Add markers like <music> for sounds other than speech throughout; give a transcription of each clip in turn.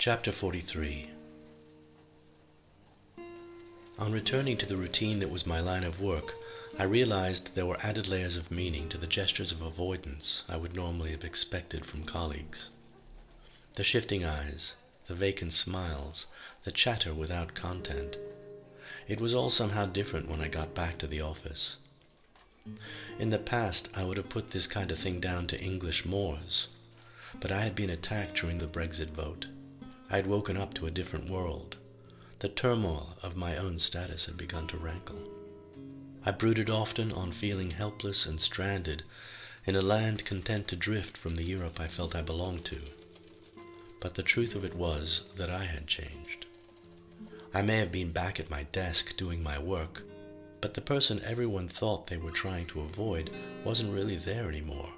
Chapter 43 On returning to the routine that was my line of work, I realized there were added layers of meaning to the gestures of avoidance I would normally have expected from colleagues. The shifting eyes, the vacant smiles, the chatter without content. It was all somehow different when I got back to the office. In the past, I would have put this kind of thing down to English mores, but I had been attacked during the Brexit vote I had woken up to a different world. The turmoil of my own status had begun to rankle. I brooded often on feeling helpless and stranded in a land content to drift from the Europe I felt I belonged to. But the truth of it was that I had changed. I may have been back at my desk doing my work, but the person everyone thought they were trying to avoid wasn't really there anymore.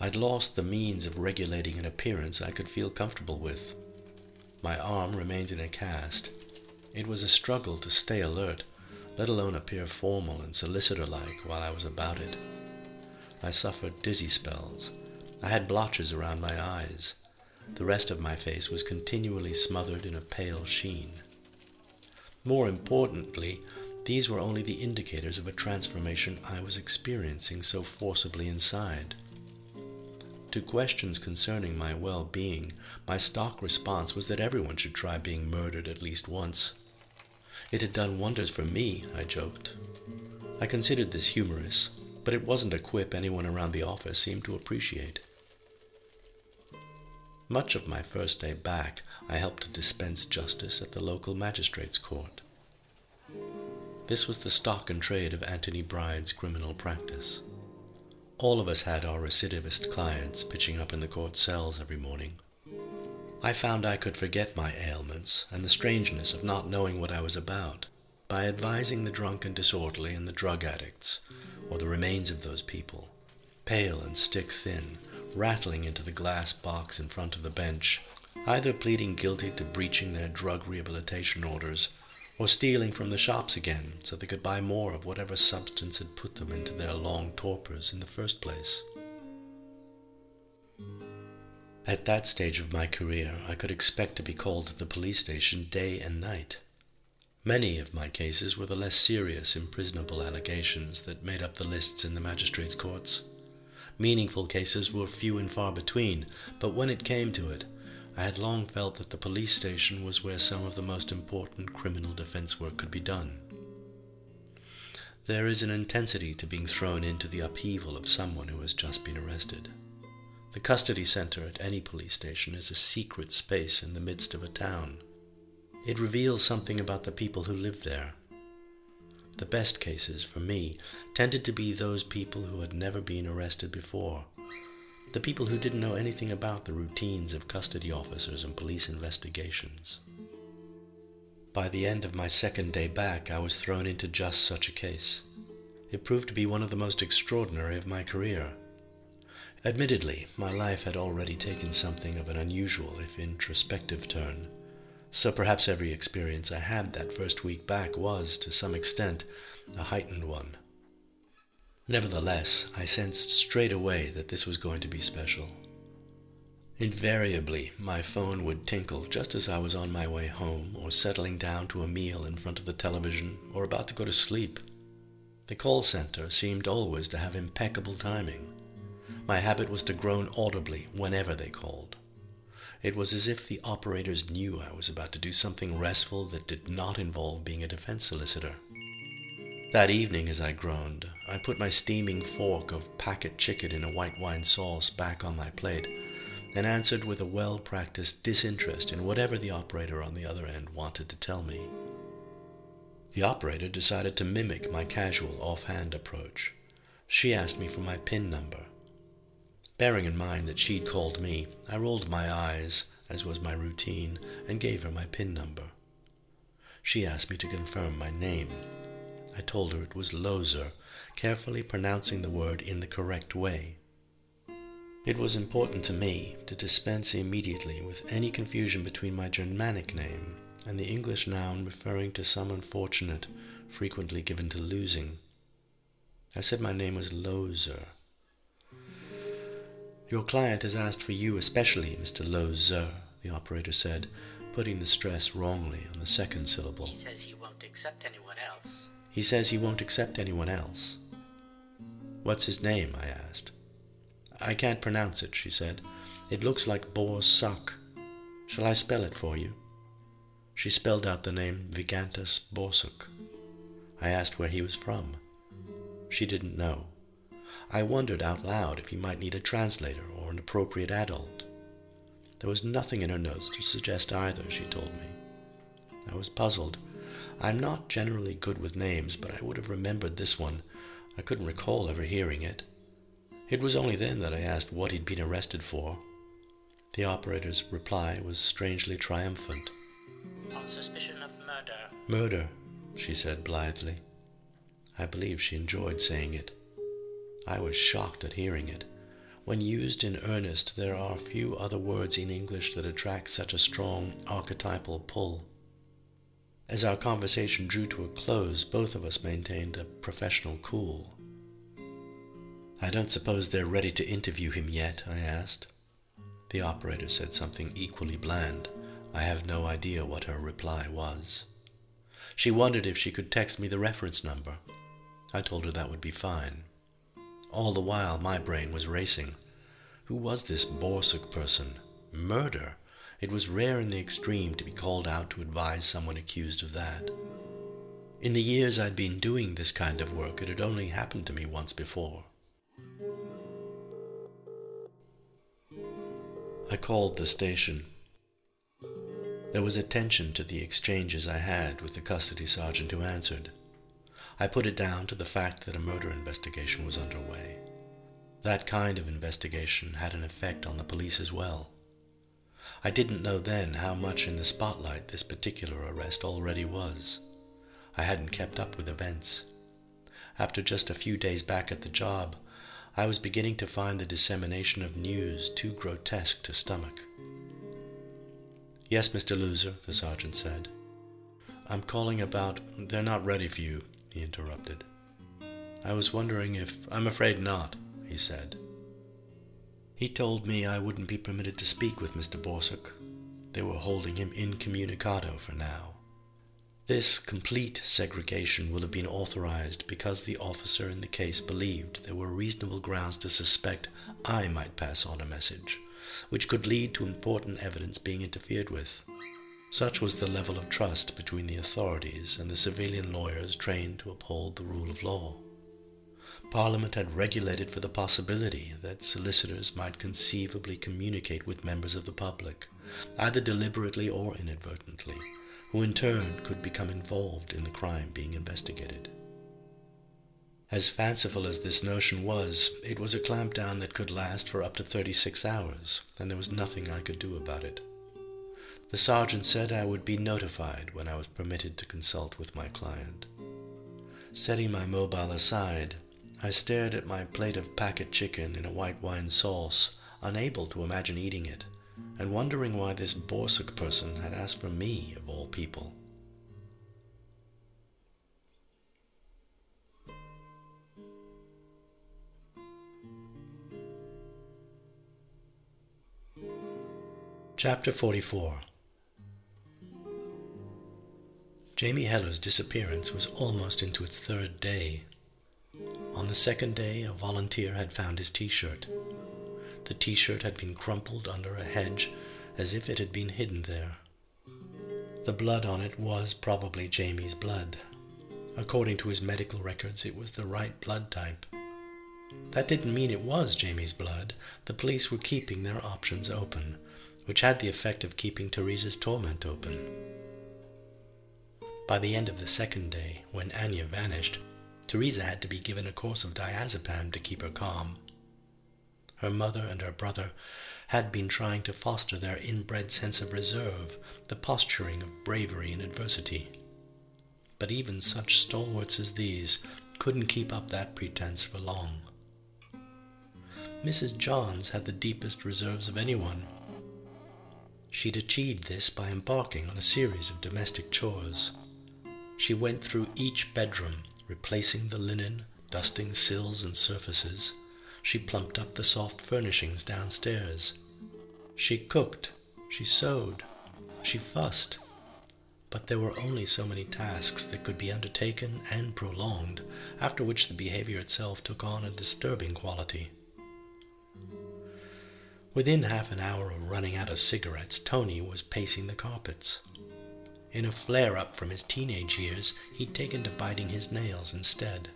I'd lost the means of regulating an appearance I could feel comfortable with. My arm remained in a cast. It was a struggle to stay alert, let alone appear formal and solicitor-like while I was about it. I suffered dizzy spells. I had blotches around my eyes. The rest of my face was continually smothered in a pale sheen. More importantly, these were only the indicators of a transformation I was experiencing so forcibly inside. To questions concerning my well being, my stock response was that everyone should try being murdered at least once. It had done wonders for me, I joked. I considered this humorous, but it wasn't a quip anyone around the office seemed to appreciate. Much of my first day back, I helped to dispense justice at the local magistrate's court. This was the stock and trade of Anthony Bride's criminal practice. All of us had our recidivist clients pitching up in the court cells every morning. I found I could forget my ailments and the strangeness of not knowing what I was about by advising the drunk and disorderly and the drug addicts, or the remains of those people, pale and stick thin, rattling into the glass box in front of the bench, either pleading guilty to breaching their drug rehabilitation orders or stealing from the shops again so they could buy more of whatever substance had put them into their long torpors in the first place. At that stage of my career, I could expect to be called to the police station day and night. Many of my cases were the less serious imprisonable allegations that made up the lists in the magistrates' courts. Meaningful cases were few and far between, but when it came to it, I had long felt that the police station was where some of the most important criminal defense work could be done. There is an intensity to being thrown into the upheaval of someone who has just been arrested. The custody center at any police station is a secret space in the midst of a town. It reveals something about the people who live there. The best cases, for me, tended to be those people who had never been arrested before the people who didn't know anything about the routines of custody officers and police investigations. By the end of my second day back, I was thrown into just such a case. It proved to be one of the most extraordinary of my career. Admittedly, my life had already taken something of an unusual, if introspective, turn, so perhaps every experience I had that first week back was, to some extent, a heightened one. Nevertheless, I sensed straight away that this was going to be special. Invariably, my phone would tinkle just as I was on my way home or settling down to a meal in front of the television or about to go to sleep. The call center seemed always to have impeccable timing. My habit was to groan audibly whenever they called. It was as if the operators knew I was about to do something restful that did not involve being a defense solicitor. That evening, as I groaned, I put my steaming fork of packet chicken in a white wine sauce back on my plate and answered with a well practiced disinterest in whatever the operator on the other end wanted to tell me. The operator decided to mimic my casual, offhand approach. She asked me for my PIN number. Bearing in mind that she'd called me, I rolled my eyes, as was my routine, and gave her my PIN number. She asked me to confirm my name. I told her it was Loser, carefully pronouncing the word in the correct way. It was important to me to dispense immediately with any confusion between my Germanic name and the English noun referring to some unfortunate, frequently given to losing. I said my name was Loser. Your client has asked for you especially, Mr. Loser, the operator said, putting the stress wrongly on the second syllable. He says he won't accept anyone else. He says he won't accept anyone else. What's his name? I asked. I can't pronounce it, she said. It looks like Borsuk. Shall I spell it for you? She spelled out the name Vigantus Borsuk. I asked where he was from. She didn't know. I wondered out loud if he might need a translator or an appropriate adult. There was nothing in her notes to suggest either, she told me. I was puzzled. I'm not generally good with names, but I would have remembered this one. I couldn't recall ever hearing it. It was only then that I asked what he'd been arrested for. The operator's reply was strangely triumphant. On suspicion of murder. Murder, she said blithely. I believe she enjoyed saying it. I was shocked at hearing it. When used in earnest, there are few other words in English that attract such a strong archetypal pull. As our conversation drew to a close, both of us maintained a professional cool. I don't suppose they're ready to interview him yet, I asked. The operator said something equally bland. I have no idea what her reply was. She wondered if she could text me the reference number. I told her that would be fine. All the while, my brain was racing. Who was this Borsuk person? Murder? It was rare in the extreme to be called out to advise someone accused of that. In the years I'd been doing this kind of work, it had only happened to me once before. I called the station. There was attention to the exchanges I had with the custody sergeant who answered. I put it down to the fact that a murder investigation was underway. That kind of investigation had an effect on the police as well. I didn't know then how much in the spotlight this particular arrest already was. I hadn't kept up with events. After just a few days back at the job, I was beginning to find the dissemination of news too grotesque to stomach. Yes, Mr. Loser, the sergeant said. I'm calling about. They're not ready for you, he interrupted. I was wondering if. I'm afraid not, he said. He told me I wouldn't be permitted to speak with Mr. Borsuk. They were holding him incommunicado for now. This complete segregation will have been authorized because the officer in the case believed there were reasonable grounds to suspect I might pass on a message, which could lead to important evidence being interfered with. Such was the level of trust between the authorities and the civilian lawyers trained to uphold the rule of law. Parliament had regulated for the possibility that solicitors might conceivably communicate with members of the public, either deliberately or inadvertently, who in turn could become involved in the crime being investigated. As fanciful as this notion was, it was a clampdown that could last for up to 36 hours, and there was nothing I could do about it. The sergeant said I would be notified when I was permitted to consult with my client. Setting my mobile aside, I stared at my plate of packet chicken in a white wine sauce, unable to imagine eating it, and wondering why this Borsuk person had asked for me, of all people. Chapter 44 Jamie Heller's disappearance was almost into its third day. On the second day, a volunteer had found his t shirt. The t shirt had been crumpled under a hedge as if it had been hidden there. The blood on it was probably Jamie's blood. According to his medical records, it was the right blood type. That didn't mean it was Jamie's blood. The police were keeping their options open, which had the effect of keeping Teresa's torment open. By the end of the second day, when Anya vanished, Teresa had to be given a course of diazepam to keep her calm. Her mother and her brother had been trying to foster their inbred sense of reserve, the posturing of bravery in adversity. But even such stalwarts as these couldn't keep up that pretense for long. Mrs. Johns had the deepest reserves of anyone. She'd achieved this by embarking on a series of domestic chores. She went through each bedroom, replacing the linen, dusting sills and surfaces, she plumped up the soft furnishings downstairs. She cooked, she sewed, she fussed. But there were only so many tasks that could be undertaken and prolonged, after which the behavior itself took on a disturbing quality. Within half an hour of running out of cigarettes, Tony was pacing the carpets. In a flare up from his teenage years, he'd taken to biting his nails instead.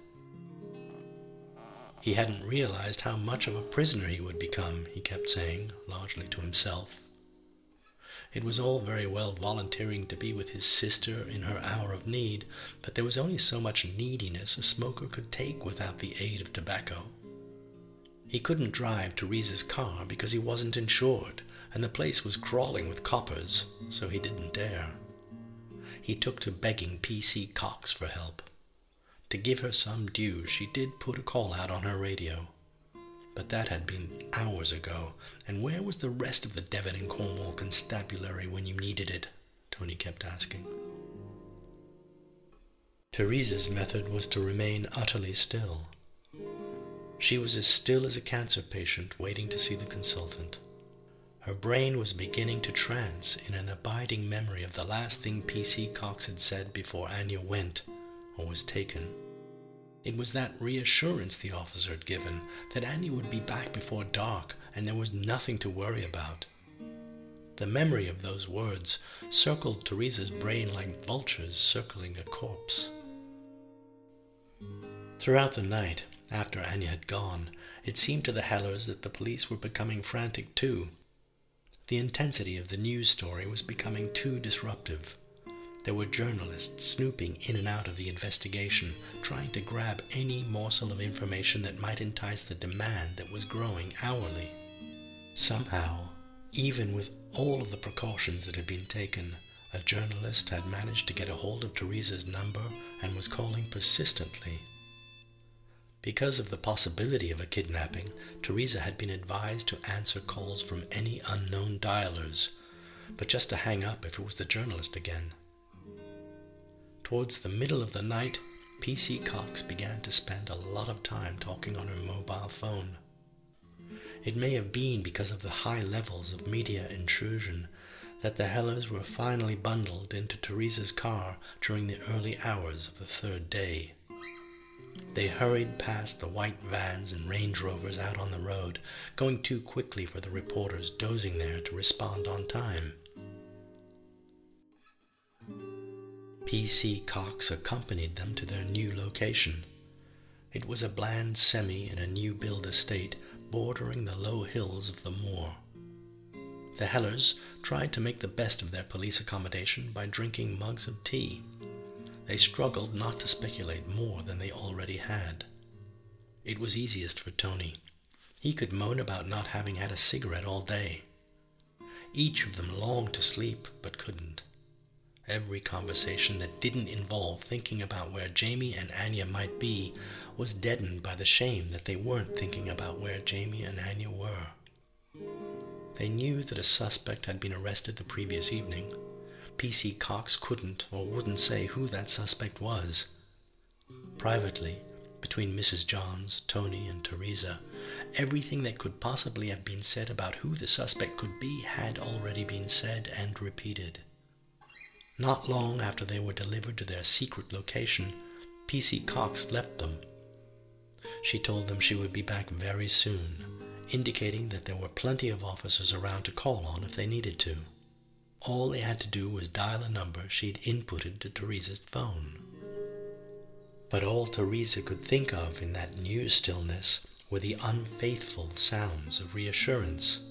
He hadn't realized how much of a prisoner he would become, he kept saying, largely to himself. It was all very well volunteering to be with his sister in her hour of need, but there was only so much neediness a smoker could take without the aid of tobacco. He couldn't drive Teresa's car because he wasn't insured, and the place was crawling with coppers, so he didn't dare. He took to begging P.C. Cox for help. To give her some due, she did put a call out on her radio. But that had been hours ago, and where was the rest of the Devon and Cornwall constabulary when you needed it? Tony kept asking. Teresa's method was to remain utterly still. She was as still as a cancer patient waiting to see the consultant. Her brain was beginning to trance in an abiding memory of the last thing P.C. Cox had said before Anya went or was taken. It was that reassurance the officer had given that Anya would be back before dark and there was nothing to worry about. The memory of those words circled Teresa's brain like vultures circling a corpse. Throughout the night, after Anya had gone, it seemed to the Hellers that the police were becoming frantic too. The intensity of the news story was becoming too disruptive. There were journalists snooping in and out of the investigation, trying to grab any morsel of information that might entice the demand that was growing hourly. Somehow, even with all of the precautions that had been taken, a journalist had managed to get a hold of Teresa's number and was calling persistently because of the possibility of a kidnapping, Teresa had been advised to answer calls from any unknown dialers, but just to hang up if it was the journalist again. Towards the middle of the night, PC Cox began to spend a lot of time talking on her mobile phone. It may have been because of the high levels of media intrusion that the Hellers were finally bundled into Teresa's car during the early hours of the third day. They hurried past the white vans and Range Rovers out on the road, going too quickly for the reporters dozing there to respond on time. P.C. Cox accompanied them to their new location. It was a bland semi in a new build estate bordering the low hills of the moor. The Hellers tried to make the best of their police accommodation by drinking mugs of tea they struggled not to speculate more than they already had. It was easiest for Tony. He could moan about not having had a cigarette all day. Each of them longed to sleep, but couldn't. Every conversation that didn't involve thinking about where Jamie and Anya might be was deadened by the shame that they weren't thinking about where Jamie and Anya were. They knew that a suspect had been arrested the previous evening, P.C. Cox couldn't or wouldn't say who that suspect was. Privately, between Mrs. Johns, Tony, and Teresa, everything that could possibly have been said about who the suspect could be had already been said and repeated. Not long after they were delivered to their secret location, P.C. Cox left them. She told them she would be back very soon, indicating that there were plenty of officers around to call on if they needed to. All they had to do was dial a number she'd inputted to Teresa's phone. But all Teresa could think of in that new stillness were the unfaithful sounds of reassurance.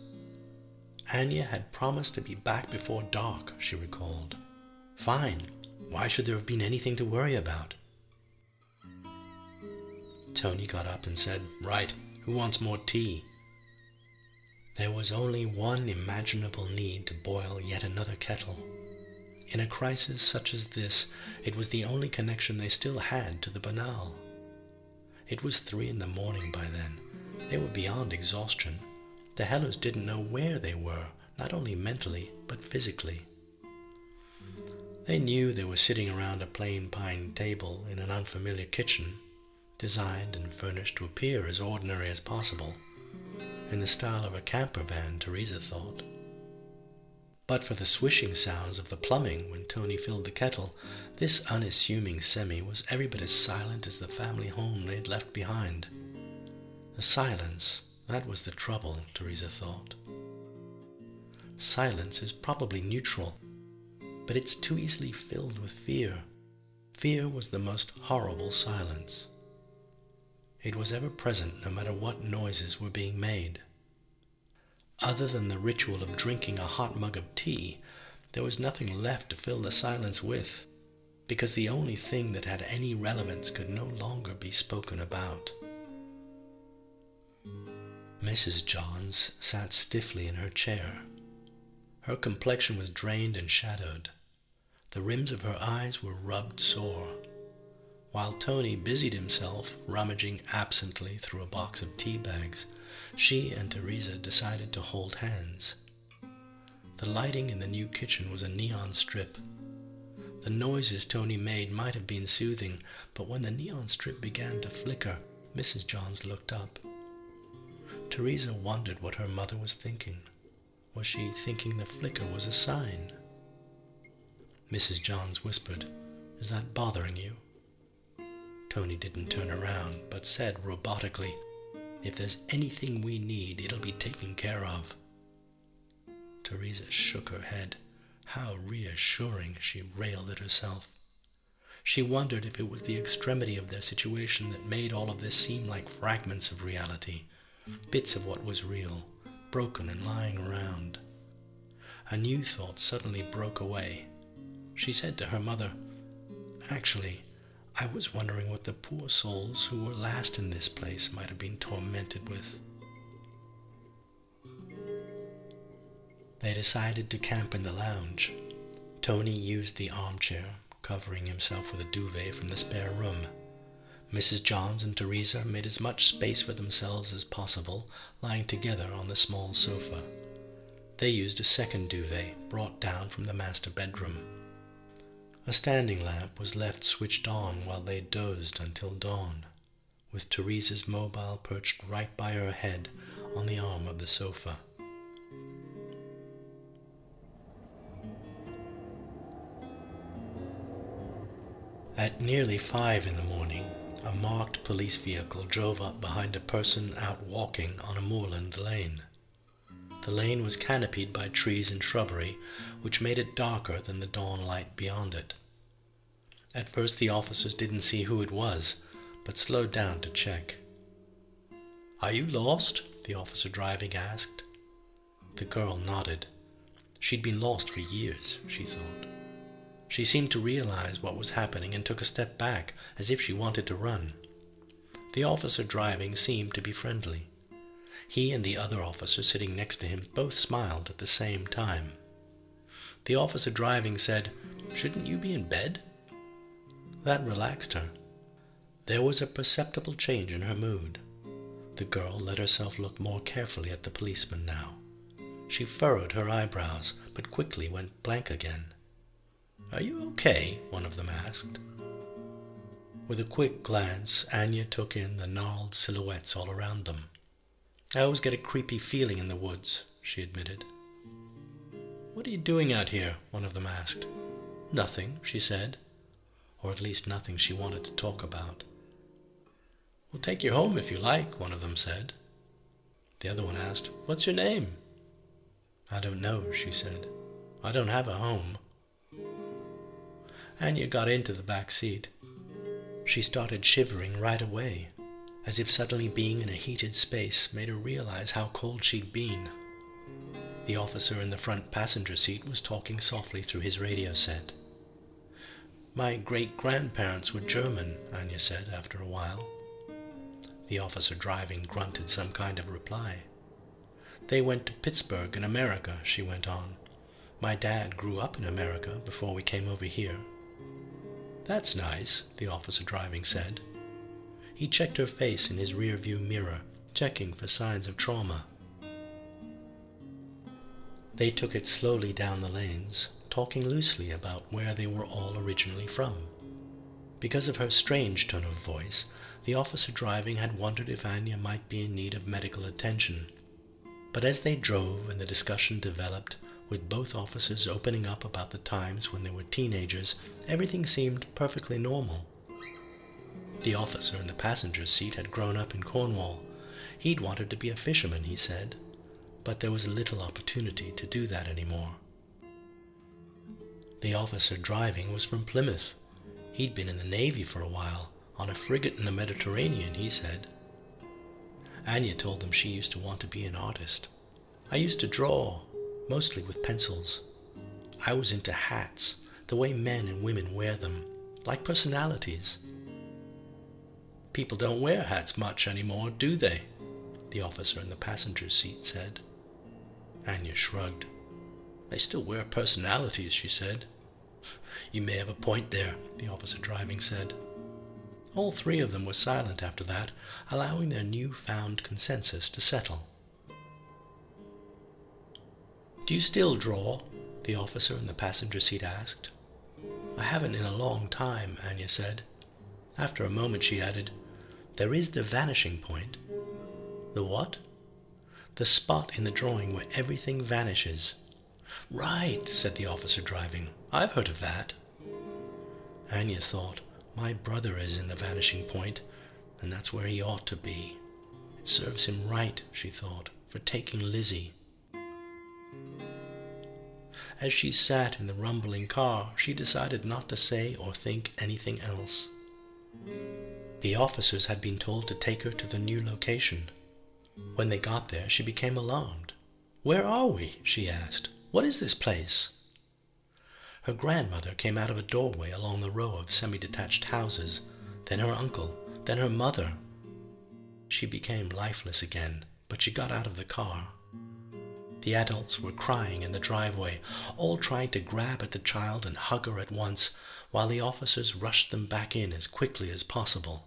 Anya had promised to be back before dark, she recalled. Fine. Why should there have been anything to worry about? Tony got up and said, Right, who wants more tea? There was only one imaginable need to boil yet another kettle. In a crisis such as this, it was the only connection they still had to the banal. It was three in the morning by then. They were beyond exhaustion. The Hellers didn't know where they were, not only mentally, but physically. They knew they were sitting around a plain pine table in an unfamiliar kitchen, designed and furnished to appear as ordinary as possible, in the style of a camper van, Teresa thought. But for the swishing sounds of the plumbing when Tony filled the kettle, this unassuming semi was every bit as silent as the family home they'd left behind. The silence, that was the trouble, Teresa thought. Silence is probably neutral, but it's too easily filled with fear. Fear was the most horrible silence. It was ever present no matter what noises were being made. Other than the ritual of drinking a hot mug of tea, there was nothing left to fill the silence with, because the only thing that had any relevance could no longer be spoken about. Mrs. Johns sat stiffly in her chair. Her complexion was drained and shadowed. The rims of her eyes were rubbed sore. While Tony busied himself rummaging absently through a box of tea bags, she and Teresa decided to hold hands. The lighting in the new kitchen was a neon strip. The noises Tony made might have been soothing, but when the neon strip began to flicker, Mrs. Johns looked up. Teresa wondered what her mother was thinking. Was she thinking the flicker was a sign? Mrs. Johns whispered, Is that bothering you? Tony didn't turn around, but said robotically, if there's anything we need, it'll be taken care of. Teresa shook her head. How reassuring, she railed at herself. She wondered if it was the extremity of their situation that made all of this seem like fragments of reality, bits of what was real, broken and lying around. A new thought suddenly broke away. She said to her mother, Actually, I was wondering what the poor souls who were last in this place might have been tormented with. They decided to camp in the lounge. Tony used the armchair, covering himself with a duvet from the spare room. Mrs. Johns and Teresa made as much space for themselves as possible, lying together on the small sofa. They used a second duvet brought down from the master bedroom. A standing lamp was left switched on while they dozed until dawn, with Teresa's mobile perched right by her head on the arm of the sofa. At nearly five in the morning, a marked police vehicle drove up behind a person out walking on a moorland lane. The lane was canopied by trees and shrubbery, which made it darker than the dawn light beyond it. At first, the officers didn't see who it was, but slowed down to check. Are you lost? the officer driving asked. The girl nodded. She'd been lost for years, she thought. She seemed to realize what was happening and took a step back, as if she wanted to run. The officer driving seemed to be friendly. He and the other officer sitting next to him both smiled at the same time. The officer driving said, Shouldn't you be in bed? That relaxed her. There was a perceptible change in her mood. The girl let herself look more carefully at the policeman now. She furrowed her eyebrows, but quickly went blank again. Are you okay? one of them asked. With a quick glance, Anya took in the gnarled silhouettes all around them. I always get a creepy feeling in the woods, she admitted. What are you doing out here? one of them asked. Nothing, she said, or at least nothing she wanted to talk about. We'll take you home if you like, one of them said. The other one asked, What's your name? I don't know, she said. I don't have a home. Anya got into the back seat. She started shivering right away as if suddenly being in a heated space made her realize how cold she'd been. The officer in the front passenger seat was talking softly through his radio set. My great grandparents were German, Anya said after a while. The officer driving grunted some kind of reply. They went to Pittsburgh in America, she went on. My dad grew up in America before we came over here. That's nice, the officer driving said. He checked her face in his rearview mirror, checking for signs of trauma. They took it slowly down the lanes, talking loosely about where they were all originally from. Because of her strange tone of voice, the officer driving had wondered if Anya might be in need of medical attention. But as they drove and the discussion developed, with both officers opening up about the times when they were teenagers, everything seemed perfectly normal. The officer in the passenger's seat had grown up in Cornwall. He'd wanted to be a fisherman, he said, but there was little opportunity to do that anymore. The officer driving was from Plymouth. He'd been in the Navy for a while, on a frigate in the Mediterranean, he said. Anya told them she used to want to be an artist. I used to draw, mostly with pencils. I was into hats, the way men and women wear them, like personalities. People don't wear hats much anymore, do they? The officer in the passenger seat said. Anya shrugged. They still wear personalities, she said. <laughs> You may have a point there, the officer driving said. All three of them were silent after that, allowing their new-found consensus to settle. Do you still draw? the officer in the passenger seat asked. I haven't in a long time, Anya said. After a moment she added, There is the vanishing point. The what? The spot in the drawing where everything vanishes. Right, said the officer driving. I've heard of that. Anya thought, My brother is in the vanishing point, and that's where he ought to be. It serves him right, she thought, for taking Lizzie. As she sat in the rumbling car, she decided not to say or think anything else. The officers had been told to take her to the new location. When they got there, she became alarmed. Where are we? she asked. What is this place? Her grandmother came out of a doorway along the row of semi detached houses, then her uncle, then her mother. She became lifeless again, but she got out of the car. The adults were crying in the driveway, all trying to grab at the child and hug her at once, while the officers rushed them back in as quickly as possible.